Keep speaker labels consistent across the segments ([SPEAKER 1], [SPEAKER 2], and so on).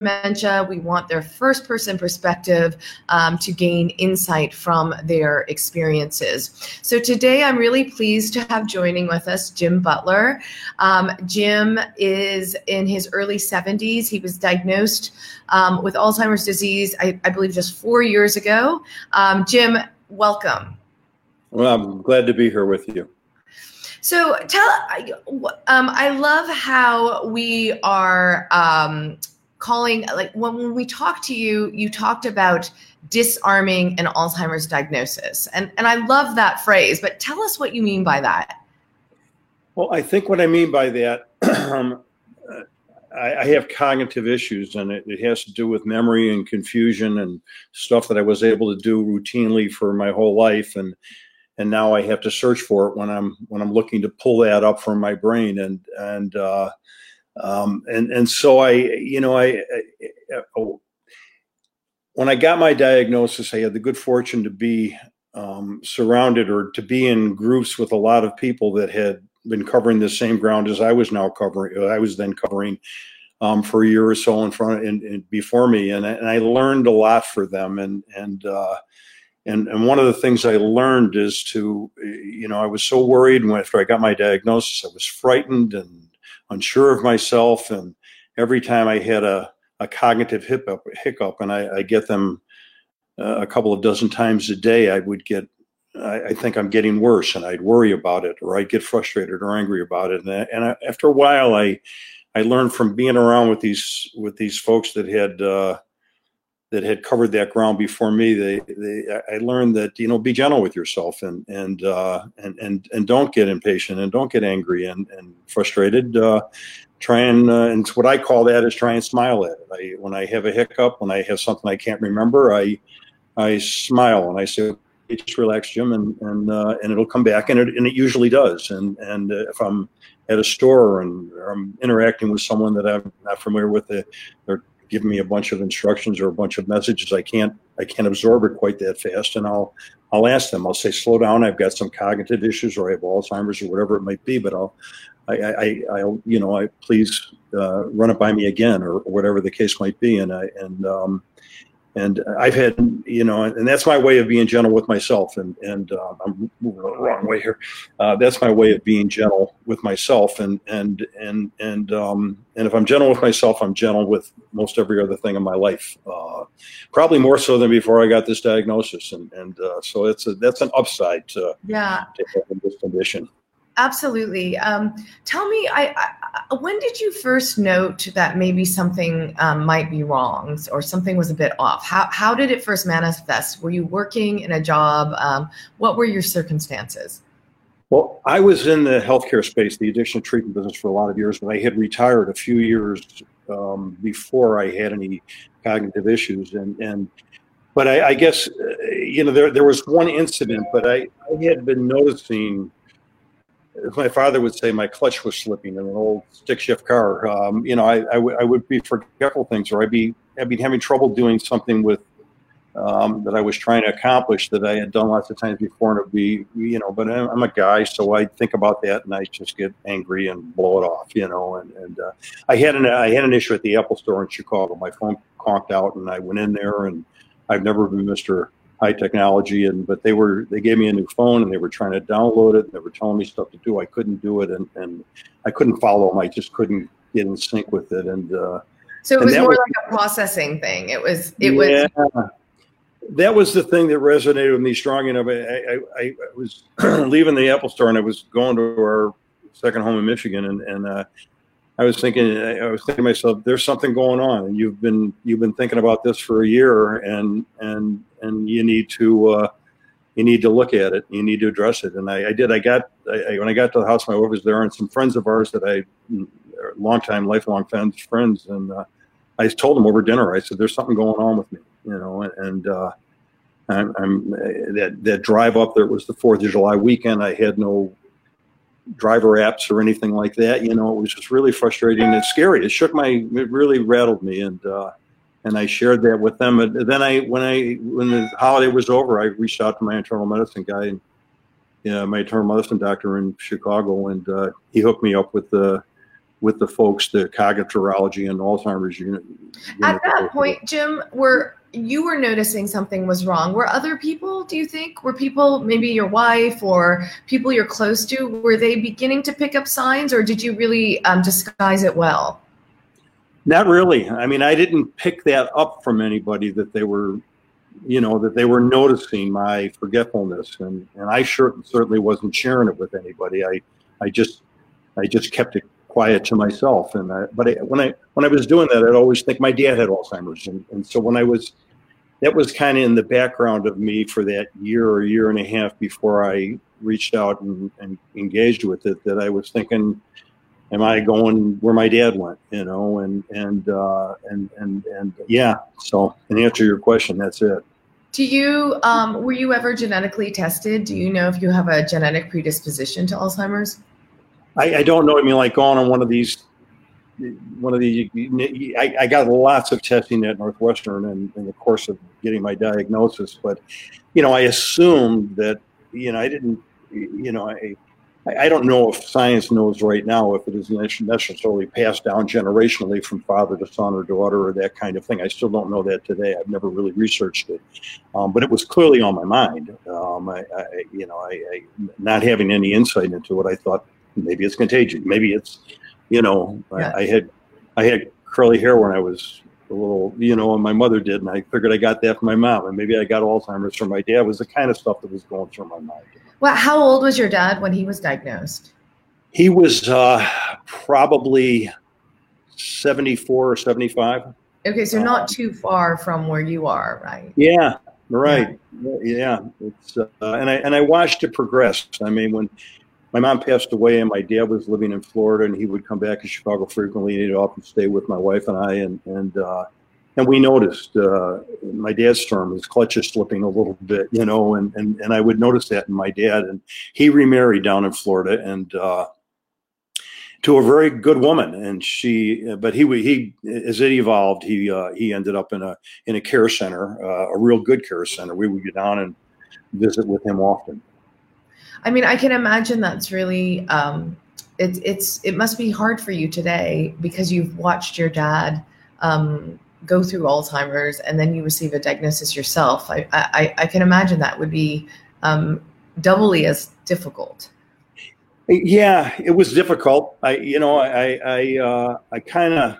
[SPEAKER 1] dementia. We want their first person perspective um, to gain insight from their experiences. So today I'm really pleased to have joining with us Jim Butler. Um, Jim is in his early 70s. He was diagnosed um, with Alzheimer's disease, I, I, believe, just four years ago. Um, Jim, welcome.
[SPEAKER 2] Well, I'm glad to be here with you.
[SPEAKER 1] So tell, um, I love how we are um, calling like when, when we talked to you you talked about disarming an alzheimer's diagnosis. And and i love that phrase but tell us what you mean by that.
[SPEAKER 2] Well i think what i mean by that um, I, I, have cognitive issues and it, it, has to do with memory and confusion and stuff that i was able to do routinely for my whole life. And and now i have to search for it when i'm when i'm looking to pull that up from my brain. And and uh, um, and and so I, you know, I, I, when I got my diagnosis, I had the good fortune to be um, surrounded or to be in groups with a lot of people that had been covering the same ground as I was now covering. I was then covering um, for a year or so in front and before me, and, and I learned a lot for them. And and uh, and and one of the things I learned is to, you know, I was so worried when after I got my diagnosis, I was frightened and unsure of myself. And every time I had a, a cognitive hiccup, hiccup and I, I get them uh, a couple of dozen times a day, I would get, I, I, think I'm getting worse and I'd worry about it or I'd get frustrated or angry about it. And, I, and after a while, I, I learned from being around with these, with these folks that had, uh, that had covered that ground before me, they, they, I learned that you know be gentle with yourself and and uh, and and and don't get impatient and don't get angry and and frustrated. Uh, try and uh, and what I call that is try and smile at it. I, when I have a hiccup, when I have something I can't remember, I I smile and I say, "Just relax, Jim," and and uh, and it'll come back, and it and it usually does. And and if I'm at a store and I'm interacting with someone that I'm not familiar with, they're give me a bunch of instructions or a bunch of messages. I can't i can't absorb it quite that fast. And i'll i'll ask them. I'll say slow down. I've got some cognitive issues or i have alzheimer's or whatever it might be but i'll i i i'll you know i please uh, run it by me again or, or, whatever the case might be. And i and um and I've had, you know, and that's my way of being gentle with myself. And and uh, I'm moving the wrong way here. Uh, that's my way of being gentle with myself. And and and and um, and if I'm gentle with myself, I'm gentle with most every other thing in my life. Uh, probably more so than before I got this diagnosis. And and uh, so it's a that's an upside to
[SPEAKER 1] yeah
[SPEAKER 2] to this condition.
[SPEAKER 1] Absolutely. Um, tell me, I, I, when did you first note that maybe something um, might be wrong or something was a bit off? How, how did it first manifest? Were you working in a job? Um, what were your circumstances?
[SPEAKER 2] Well, I was in the healthcare space, the addiction treatment business for a lot of years, but I had retired a few years um, before I had any cognitive issues. And, and but I, I guess, uh, you know, there, there was one incident, but I, I had been noticing as my father would say, my clutch was slipping in an old stick shift car. Um, you know, I, I, w- I would be forgetful things, or I'd be I'd be having trouble doing something with um, that I was trying to accomplish that I had done lots of times before, and it'd be you know. But I'm a guy, so I think about that, and I just get angry and blow it off, you know. And, and uh, I had an I had an issue at the Apple Store in Chicago. My phone conked out, and I went in there, and I've never been Mister high technology and but they were they gave me a new phone and they were trying to download it. And they were telling me stuff to do. I couldn't do it and, and i couldn't follow them i just couldn't get in sync with it. And uh,
[SPEAKER 1] so it was more was, like a processing thing. It was it yeah, was
[SPEAKER 2] that was the thing that resonated with me strong enough. I, I, I was leaving the apple store and i was going to our second home in michigan. And, and uh, I was thinking, I was thinking to myself, there's something going on, you've been you've been thinking about this for a year, and and and you need to uh, you need to look at it, you need to address it, and I, I did. I got I, when I got to the house, my wife was there, and some friends of ours that I, long time, lifelong friends, friends, and uh, I told them over dinner. I said, "There's something going on with me," you know, and. and uh, I'm, I'm, that that drive up there was the Fourth of July weekend. I had no driver apps or anything like that. You know, it was just really frustrating and scary. It shook my, it really rattled me, and uh, and I shared that with them. And then I, when I, when the holiday was over, I reached out to my internal medicine guy and you know, my internal medicine doctor in Chicago, and uh, he hooked me up with the with the folks, the cognitive neurology and Alzheimer's unit.
[SPEAKER 1] At that point, Jim, were you were noticing something was wrong. Were other people, do you think, were people, maybe your wife or people you're close to, were they beginning to pick up signs or did you really um, disguise it well?
[SPEAKER 2] Not really. I mean, I didn't pick that up from anybody that they were, you know, that they were noticing my forgetfulness, and and I sure certainly wasn't sharing it with anybody. I, I just, I just kept it quiet to myself. And I, but I, when I when I was doing that, I'd always think my dad had Alzheimer's, and, and so when I was, that was kind of in the background of me for that year or year and a half before I reached out and, and engaged with it. That I was thinking, am I going where my dad went? You know, and and uh, and and and yeah. So, in answer to your question, that's it.
[SPEAKER 1] Do you um, were you ever genetically tested? Do you know if you have a genetic predisposition to Alzheimer's?
[SPEAKER 2] I, I don't know. I mean, like going on one of these, one of the, I, I got lots of testing at Northwestern in, in the course of getting my diagnosis, but you know, I assumed that, you know, I didn't, you know, I, I don't know if science knows right now if it is necessarily passed down generationally from father to son or daughter or that kind of thing. I still don't know that today. I've never really researched it, um, but it was clearly on my mind. Um, I, I, you know, I, I, not having any insight into it, I thought maybe it's contagion. Maybe it's, you know, yeah. I, I, had I had curly hair when I was a little, you know, and my mother did, and I figured I got that from my mom, and maybe I got Alzheimer's from my dad. Was the kind of stuff that was going through my mind.
[SPEAKER 1] Well, how old was your dad when he was diagnosed?
[SPEAKER 2] He was uh, probably seventy-four or seventy-five.
[SPEAKER 1] Okay, so not too far from where you are, right?
[SPEAKER 2] Yeah, right. Yeah, yeah. it's uh, and I and I watched it progress. I mean, when my mom passed away, and my dad was living in Florida, and he would come back to Chicago frequently, and he'd often stay with my wife and I, and and uh, and we noticed uh, my dad's term his clutches slipping a little bit, you know, and and and I would notice that in my dad, and he remarried down in Florida, and. Uh, to a very good woman, and she. But he he as it evolved, he uh, he ended up in a in a care center, uh, a real good care center. We would go down and visit with him often.
[SPEAKER 1] I mean, I can imagine that's really um, it's it's it must be hard for you today because you've watched your dad um, go through Alzheimer's and then you receive a diagnosis yourself. I I, I can imagine that would be um, doubly as difficult.
[SPEAKER 2] Yeah, it was difficult. I you know I I uh, I kind of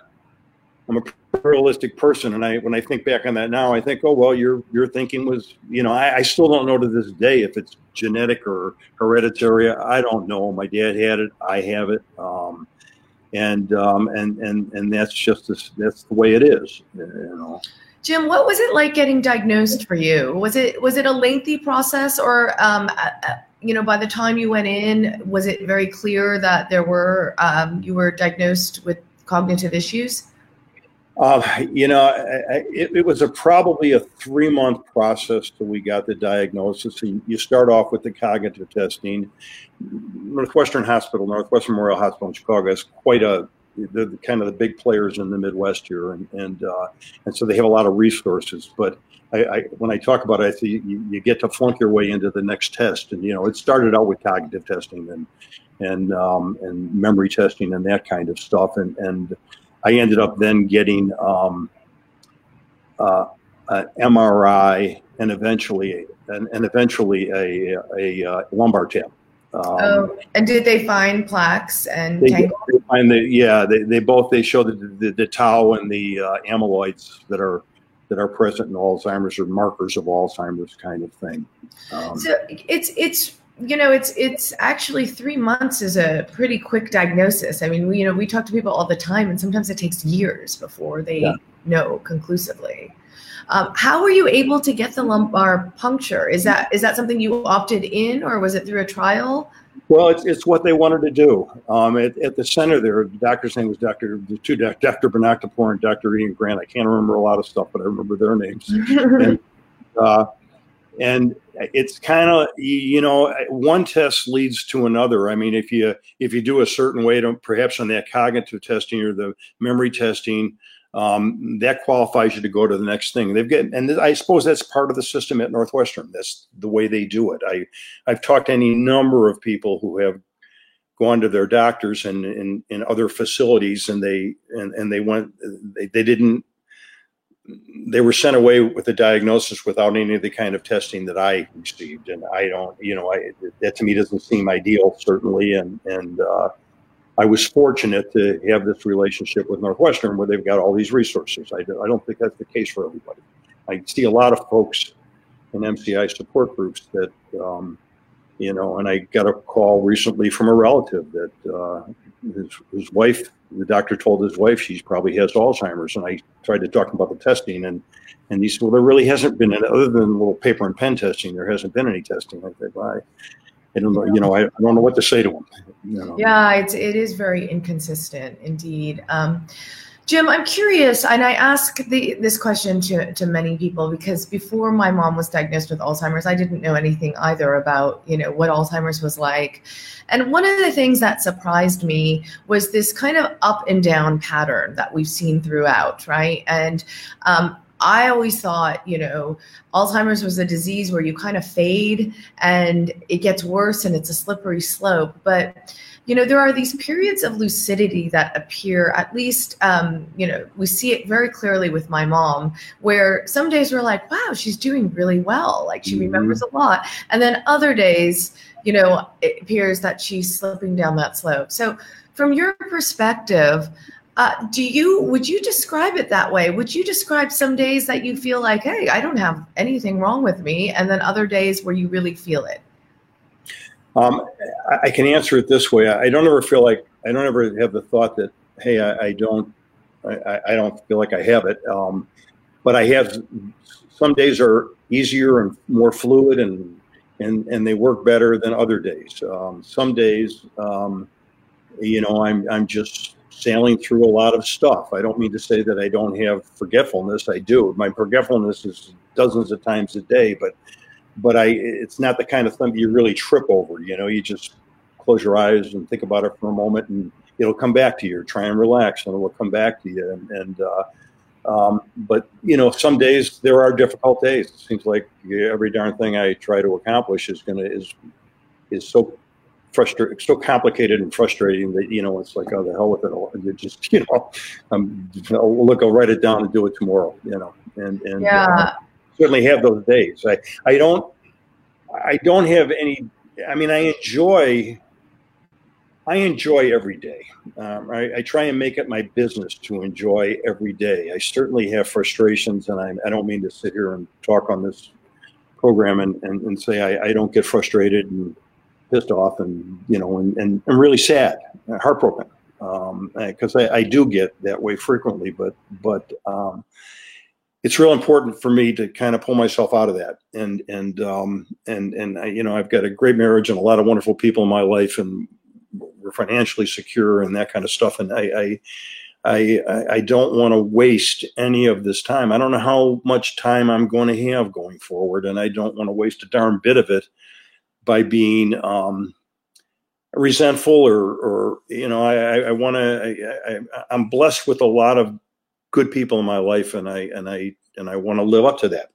[SPEAKER 2] I'm a pluralistic person, and I when I think back on that now, I think, oh well, your your thinking was, you know, I, I still don't know to this day if it's genetic or hereditary. I don't know. My dad had it. I have it. Um, and um, and and and that's just this, that's the way it is. You know.
[SPEAKER 1] Jim, what was it like getting diagnosed for you? Was it was it a lengthy process, or um, uh, uh you know, by the time you went in, was it very clear that there were um, you were diagnosed with cognitive issues?
[SPEAKER 2] Uh, you know, I, it, it, was a probably a three month process till we got the diagnosis. You, you start off with the cognitive testing. Northwestern Hospital, Northwestern Memorial Hospital in Chicago, is quite a the, kind of the big players in the Midwest here, and and uh, and so they have a lot of resources. But I, I when I talk about it, I think you, you, get to flunk your way into the next test, and you know it started out with cognitive testing and and um, and memory testing and that kind of stuff, and and I ended up then getting um, uh, an MRI and eventually and, and eventually a, a, a uh, lumbar tap.
[SPEAKER 1] Um, oh, and did they find plaques and they,
[SPEAKER 2] they find the yeah they, they both they show the, the, the tau and the uh, amyloids that are that are present in Alzheimer's or markers of Alzheimer's kind of thing.
[SPEAKER 1] Um, so it's it's you know it's it's actually three months is a pretty quick diagnosis i mean we you know we talk to people all the time and sometimes it takes years before they yeah. know conclusively um, how were you able to get the lumbar puncture is that is that something you opted in or was it through a trial
[SPEAKER 2] well, it's, it's what they wanted to do. Um, at, at, the center there, the doctor's name was Dr. The two Dr. Bonakdarpour and Dr. Ian Grant. I can't remember a lot of stuff, but I remember their names. and, uh, and it's kind of you know one test leads to another. I mean if you if you do a certain way to perhaps on that cognitive testing or the memory testing um, that qualifies you to go to the next thing. They've got and i suppose that's part of the system at northwestern. That's the way they do it. I i've talked to any number of people who have gone to their doctors and in, other facilities and they and, and they went they, they didn't they were sent away with a diagnosis without any of the kind of testing that I received, and I don't, you know, I, that to me doesn't seem ideal, certainly. And and uh, I was fortunate to have this relationship with Northwestern, where they've got all these resources. I, do, I don't think that's the case for everybody. I see a lot of folks in MCI support groups that, um, you know, and I got a call recently from a relative that uh, his, his wife, the doctor told his wife she probably has Alzheimer's, and I tried to talk about the testing, and and he said, well, there really hasn't been any, other than a little paper and pen testing. There hasn't been any testing. I said, I, I don't know, you know, I, I don't know what to say to him. You know.
[SPEAKER 1] Yeah, it's it is very inconsistent indeed. Um, Jim, I'm curious, and I ask the, this question to, to many people because before my mom was diagnosed with Alzheimer's, I didn't know anything either about, you know, what Alzheimer's was like. And one of the things that surprised me was this kind of up and down pattern that we've seen throughout, right? And um, I always thought, you know, Alzheimer's was a disease where you kind of fade and it gets worse and it's a slippery slope. But you know, there are these periods of lucidity that appear, at least, um, you know, we see it very clearly with my mom, where some days we're like, wow, she's doing really well. Like she mm-hmm. remembers a lot. And then other days, you know, it appears that she's slipping down that slope. So, from your perspective, uh, do you would you describe it that way? Would you describe some days that you feel like, hey, I don't have anything wrong with me, and then other days where you really feel it?
[SPEAKER 2] Um, I can answer it this way. I don't ever feel like I don't ever have the thought that hey, I, I don't, I, I, don't feel like I have it. Um, but I have some days are easier and more fluid and and and they work better than other days. Um, some days, um, you know, I'm I'm just sailing through a lot of stuff. I don't mean to say that I don't have forgetfulness. I do. My forgetfulness is dozens of times a day, but but I it's not the kind of thing you really trip over. You know, you just close your eyes and think about it for a moment, and it'll come back to you. Try and relax, and it will come back to you. And, and uh, um, but you know, some days there are difficult days. It seems like every darn thing I try to accomplish is gonna is is so frustrating, so complicated and frustrating that you know it's like oh the hell with it. all. You just you know, um, look, I'll write it down and do it tomorrow. You know, and and
[SPEAKER 1] yeah. Uh,
[SPEAKER 2] certainly have those days. I, I don't I don't have any. I mean, I enjoy. I enjoy every day. Um, I, I, try and make it my business to enjoy every day. I certainly have frustrations, and I, I don't mean to sit here and talk on this program and, and, and say I, I don't get frustrated and pissed off and you know and, and I'm really sad, heartbroken because um, I, I, do get that way frequently. But but um, it's real important for me to kind of pull myself out of that. And and um and and I, you know i've got a great marriage and a lot of wonderful people in my life and we're financially secure and that kind of stuff. And i i i, I don't want to waste any of this time. I don't know how much time i'm going to have going forward and i don't want to waste a darn bit of it by being um resentful or or you know i i, I want to I, I i'm blessed with a lot of good people in my life, and I and I and I want to live up to that.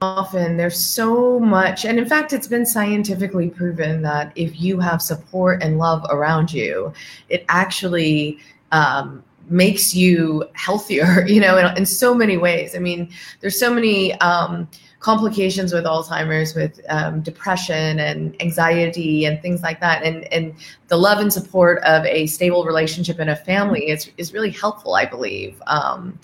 [SPEAKER 1] Often there's so much, and in fact, it's been scientifically proven that if you have support and love around you, it actually um, makes you healthier. You know, in, in, so many ways. I mean, there's so many. Um, complications with Alzheimer's, with um, depression and anxiety and things like that. And, and the love and support of a stable relationship in a family is, is really helpful, I believe. Um,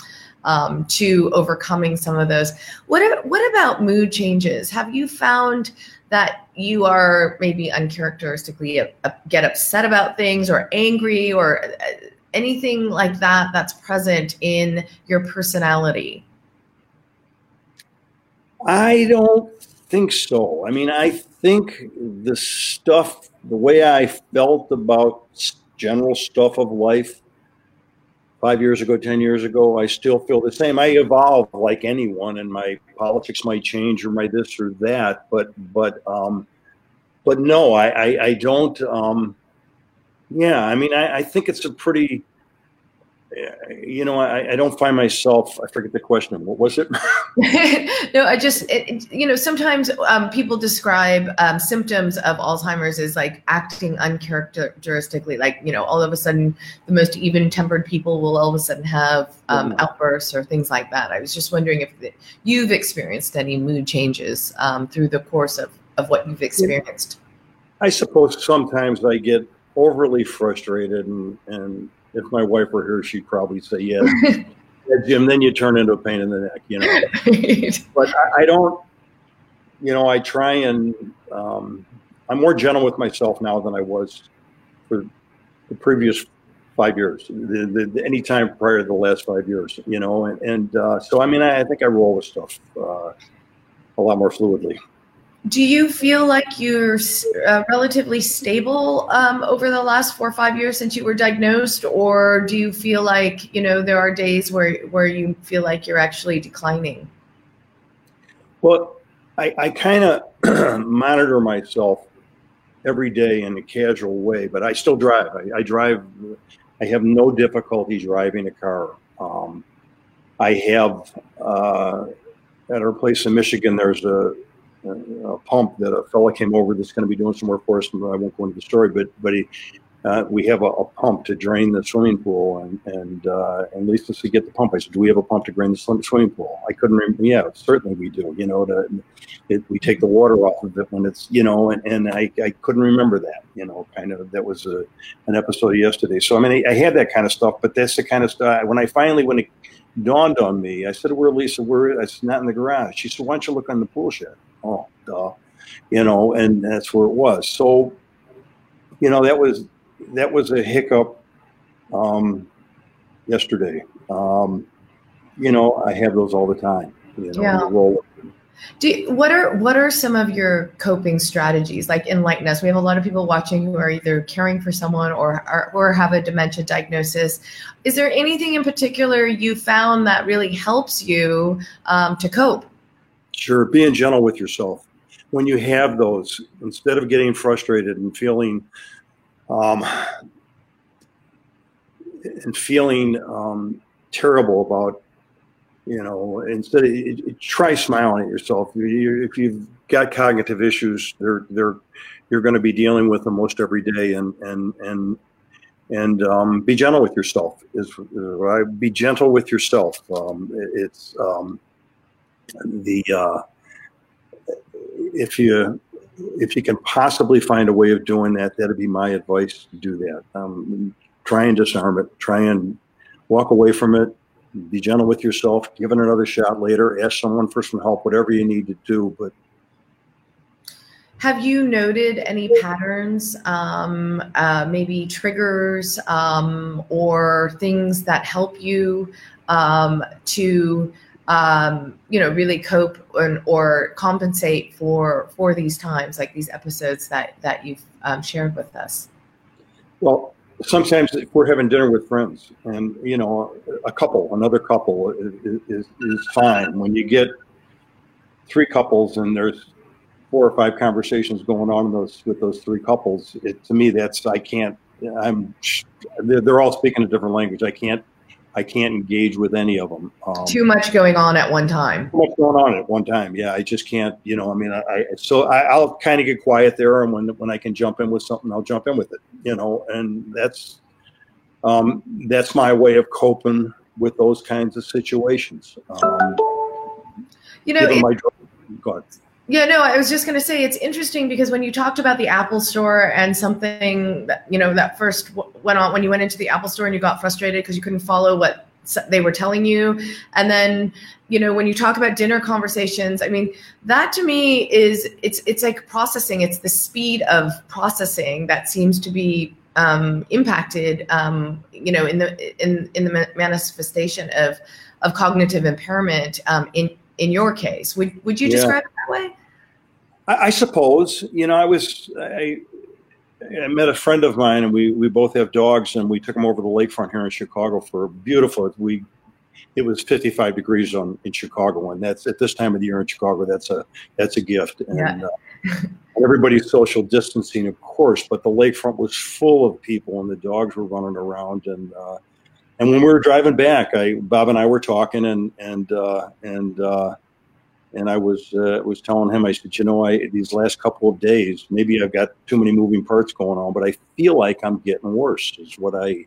[SPEAKER 1] um, to overcoming some of those. What what about mood changes? Have you found that you are maybe uncharacteristically get upset about things or angry or uh, anything like that that's present in your personality?
[SPEAKER 2] I don't think so. I mean, I think the stuff, the way I felt about general stuff of life five years ago, 10 years ago, I still feel the same. I evolve like anyone, and my politics might change or my this or that. But, but, um, but no, I, I, I don't. Um, yeah, I mean, I, I think it's a pretty you know, I, I, don't find myself. I forget the question. What was it?
[SPEAKER 1] no, I just, it, you know, sometimes um, people describe um, symptoms of Alzheimer's as like acting uncharacteristically. Like, you know, all of a sudden, the most even-tempered people will all of a sudden have um, mm-hmm. outbursts or things like that. I was just wondering if the, you've experienced any mood changes um, through the course of of what you've experienced.
[SPEAKER 2] I suppose sometimes I get overly frustrated and and if my wife were here, she'd probably say, "Yeah, yeah Jim." Then you turn into a pain in the neck, you know. right. But I, I, don't. You know, I try and um, I'm more gentle with myself now than I was for the previous five years. The, the, any time prior to the last five years, you know, and, and uh, so I mean, I, I, think I roll with stuff uh, a lot more fluidly.
[SPEAKER 1] Do you feel like you're uh, relatively stable um, over the last four or five years since you were diagnosed, or do you feel like you know there are days where where you feel like you're actually declining?
[SPEAKER 2] Well, I, I kind of monitor myself every day in a casual way, but I still drive. I, I drive. I have no difficulty driving a car. Um, I have uh, at our place in Michigan. There's a a pump that a fella came over that's going to be doing some work for us. And I won't go into the story, but but he, uh, we have a, a, pump to drain the swimming pool, and and uh, and Lisa said, "Get the pump." I said, "Do we have a pump to drain the swimming pool?" I couldn't remember. Yeah, certainly we do. You know, to, it, we take the water off of it when it's you know, and, and I, I couldn't remember that. You know, kind of that was a, an episode yesterday. So I mean, I, I had that kind of stuff, but that's the kind of stuff when I finally when it dawned on me, I said, "Where Lisa? Where?" I said, "Not in the garage." She said, "Why don't you look on the pool shed?" Oh, duh, you know, and that's where it was. So, you know, that was that was a hiccup um, yesterday. Um, you know, I have those all the time. You know,
[SPEAKER 1] yeah. Do you, what are what are some of your coping strategies? Like enlighten us. We have a lot of people watching who are either caring for someone or are, or have a dementia diagnosis. Is there anything in particular you found that really helps you um, to cope?
[SPEAKER 2] Sure, being gentle with yourself. When you have those, instead of getting frustrated and feeling, um, and feeling um, terrible about, you know, instead of it, it, try smiling at yourself. You, if you've got cognitive issues, they're they're you're going to be dealing with them most every day, and and and and um, be gentle with yourself. Is uh, be gentle with yourself. Um, it, it's um, the uh, if you if you can possibly find a way of doing that, that'd be my advice to do that. Um, try and disarm it. Try and walk away from it. Be gentle with yourself. Give it another shot later. Ask someone for some help. Whatever you need to do, but
[SPEAKER 1] have you noted any patterns, um, uh, maybe triggers, um, or things that help you um, to um, you know, really cope and, or compensate for for these times, like these episodes that that you've um, shared with us?
[SPEAKER 2] Well, sometimes if we're having dinner with friends, and you know, a couple, another couple is is, is fine. When you get three couples and there's four or five conversations going on those with those three couples, it, to me that's I can't. I'm they're, they're all speaking a different language. I can't I can't engage with any of them.
[SPEAKER 1] Um, too much going on at one time.
[SPEAKER 2] Too much going on at one time. Yeah, I just can't. You know, I mean, I, I so I, will kind of get quiet there, and when when I can jump in with something, I'll jump in with it. You know, and that's um, that's my way of coping with those kinds of situations. Um,
[SPEAKER 1] you know, it, my, go ahead. Yeah, no, I was just going to say it's interesting because when you talked about the Apple Store and something that, you know, that first went on when you went into the Apple Store and you got frustrated because you couldn't follow what they were telling you. And then, you know, when you talk about dinner conversations, I mean, that to me is it's it's like processing. It's the speed of processing that seems to be um, impacted, um, you know, in the in in the manifestation of of cognitive impairment um, in in your case. Would would you yeah. describe it that way?
[SPEAKER 2] I, I, suppose. You know, I was I, I met a friend of mine, and we we both have dogs, and we took them over the lakefront here in Chicago for beautiful. We it was 55 degrees on in Chicago, and that's at this time of the year in Chicago. That's a that's a gift. And, yeah. uh, everybody's social distancing, of course, but the lakefront was full of people, and the dogs were running around, and uh, and when we were driving back, I Bob and I were talking, and and uh, and uh, and I was uh, was telling him, I said, you know, I these last couple of days, maybe I've got too many moving parts going on, but I feel like I'm getting worse. Is what I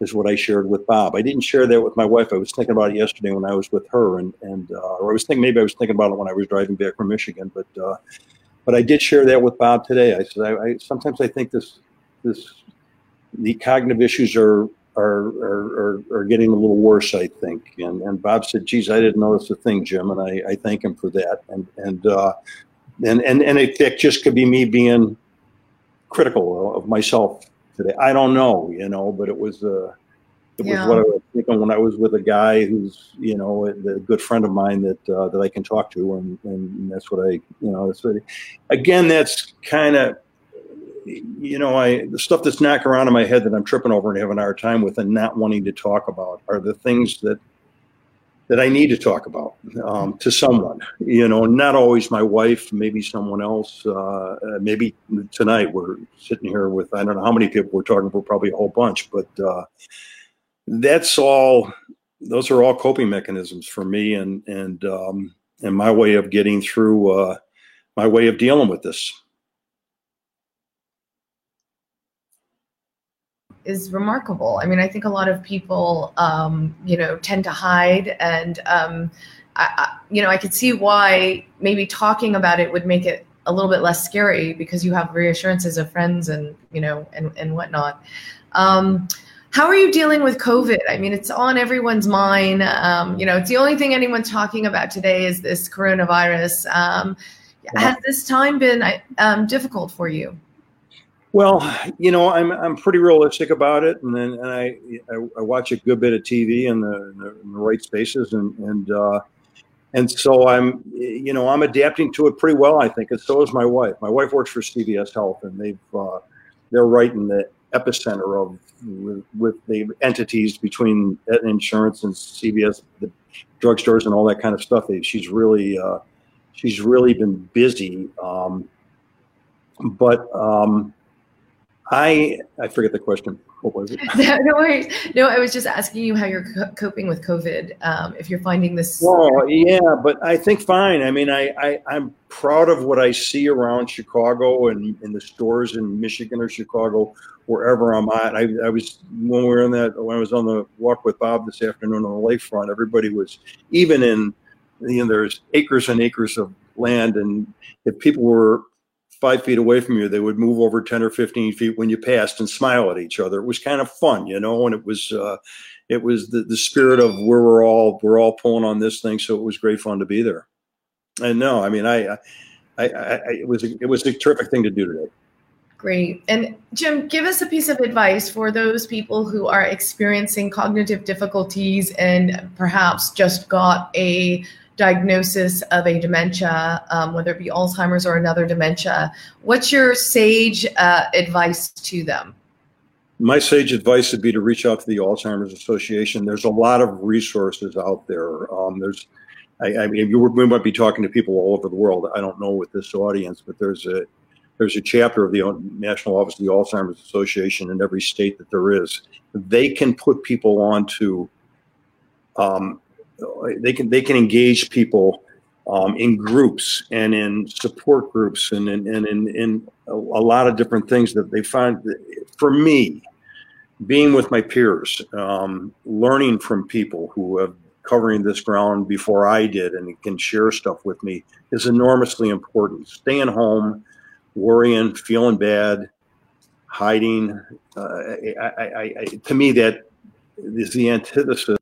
[SPEAKER 2] is what I shared with Bob. I didn't share that with my wife. I was thinking about it yesterday when I was with her, and and uh, or I was thinking maybe I was thinking about it when I was driving back from Michigan, but uh, but I did share that with Bob today. I said, I, I sometimes I think this this the cognitive issues are are, are, are, getting a little worse, I think. And, and Bob said, geez, I didn't notice a thing, Jim. And I, I thank him for that. And, and, uh, and, and, and it, it just could be me being critical of myself today. I don't know, you know, but it was, uh, it yeah. was what I was thinking when I was with a guy who's, you know, a, a good friend of mine that uh, that I can talk to, and, and that's what I, you know, that's what. again, that's kind of, you know, I the stuff that's knocking around in my head that I'm tripping over and having a hard time with, and not wanting to talk about, are the things that that I need to talk about um, to someone. You know, not always my wife, maybe someone else. Uh, maybe tonight we're sitting here with I don't know how many people we're talking for, probably a whole bunch, but uh, that's all. Those are all coping mechanisms for me, and and um, and my way of getting through. Uh, my way of dealing with this.
[SPEAKER 1] Is remarkable. I mean, I think a lot of people, um, you know, tend to hide, and um, I, I, you know, I could see why maybe talking about it would make it a little bit less scary because you have reassurances of friends and you know and and whatnot. Um, how are you dealing with COVID? I mean, it's on everyone's mind. Um, you know, it's the only thing anyone's talking about today is this coronavirus. Um, has this time been um, difficult for you?
[SPEAKER 2] Well, you know, I'm I'm pretty realistic about it, and then and I, I, I watch a good bit of TV in the, in the, right spaces, and and uh, and so I'm you know I'm adapting to it pretty well, I think, and so is my wife. My wife works for CVS Health, and they've uh, they're right in the epicenter of with, with the entities between insurance and CVS, the drugstores, and all that kind of stuff. She's really uh, she's really been busy, um, but. Um, I I forget the question. What was it?
[SPEAKER 1] no, worries. No, I was just asking you how you're co- coping with COVID. Um, if you're finding this.
[SPEAKER 2] Well, yeah, but I think fine. I mean, I, I I'm proud of what I see around Chicago and in the stores in Michigan or Chicago, wherever I'm at. I, I was when we were in that when I was on the walk with Bob this afternoon on the lakefront. Everybody was even in you know there's acres and acres of land, and if people were five feet away from you, they would move over 10 or 15 feet when you passed and smile at each other. It was kind of fun, you know, and it was, uh, it was the, the spirit of where we're all, we're all pulling on this thing. So it was great fun to be there. And no, I mean, I, I, I, I it was, a, it was a terrific thing to do today.
[SPEAKER 1] Great. And Jim, give us a piece of advice for those people who are experiencing cognitive difficulties and perhaps just got a diagnosis of a dementia, um, whether it be Alzheimer's or another dementia. What's your sage uh, advice to them?
[SPEAKER 2] My sage advice would be to reach out to the Alzheimer's Association. There's a lot of resources out there. Um, there's, I, I mean, we might be talking to people all over the world. I don't know with this audience, but there's a there's a chapter of the National Office of the Alzheimer's Association in every state that there is. They can put people onto um, they can they can engage people um, in groups and in support groups and in, and in, in a, lot of different things that they find for me being with my peers um, learning from people who have covering this ground before i did and can share stuff with me is enormously important. Staying home worrying feeling bad hiding uh, I, I, I, to me that is the antithesis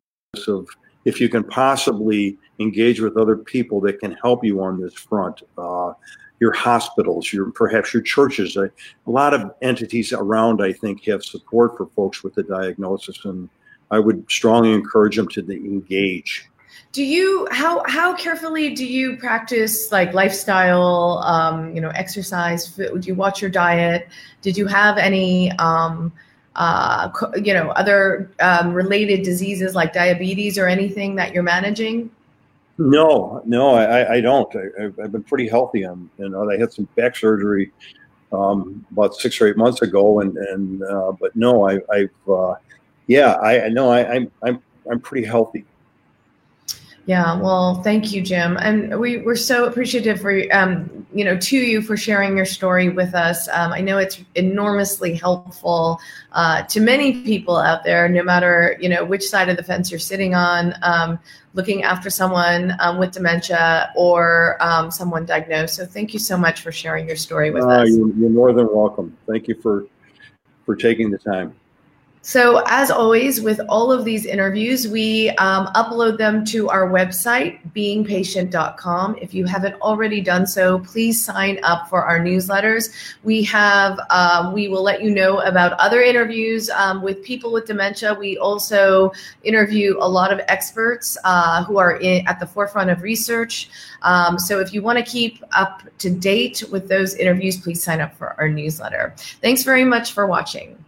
[SPEAKER 2] of if you can possibly engage with other people that can help you on this front. Uh, your hospitals, your perhaps your churches, a, a, lot of entities around, I think, have support for folks with the diagnosis, and I would strongly encourage them to engage.
[SPEAKER 1] Do you how how carefully do you practice like lifestyle, um, you know, exercise? Do you watch your diet? Did you have any? Um, uh, you know, other um, related diseases like diabetes or anything that you're managing?
[SPEAKER 2] No, no, I, I don't. I, have been pretty healthy. I'm, you know, I had some back surgery um, about six or eight months ago, and and uh, but no, I, have uh, yeah, I, I know I, I'm I'm I'm pretty healthy.
[SPEAKER 1] Yeah, well, thank you, Jim, and we we're so appreciative for um, you know to you for sharing your story with us. Um, I know it's enormously helpful uh, to many people out there, no matter you know which side of the fence you're sitting on, um, looking after someone um, with dementia or um, someone diagnosed. So, thank you so much for sharing your story with uh, us.
[SPEAKER 2] You're, you're more than welcome. Thank you for for taking the time.
[SPEAKER 1] So, as always, with all of these interviews, we um, upload them to our website, beingpatient.com. If you haven't already done so, please sign up for our newsletters. We have, um, we will let you know about other interviews um, with people with dementia. We also interview a lot of experts uh, who are in, at the forefront of research. Um, so, if you want to keep up to date with those interviews, please sign up for our newsletter. Thanks very much for watching.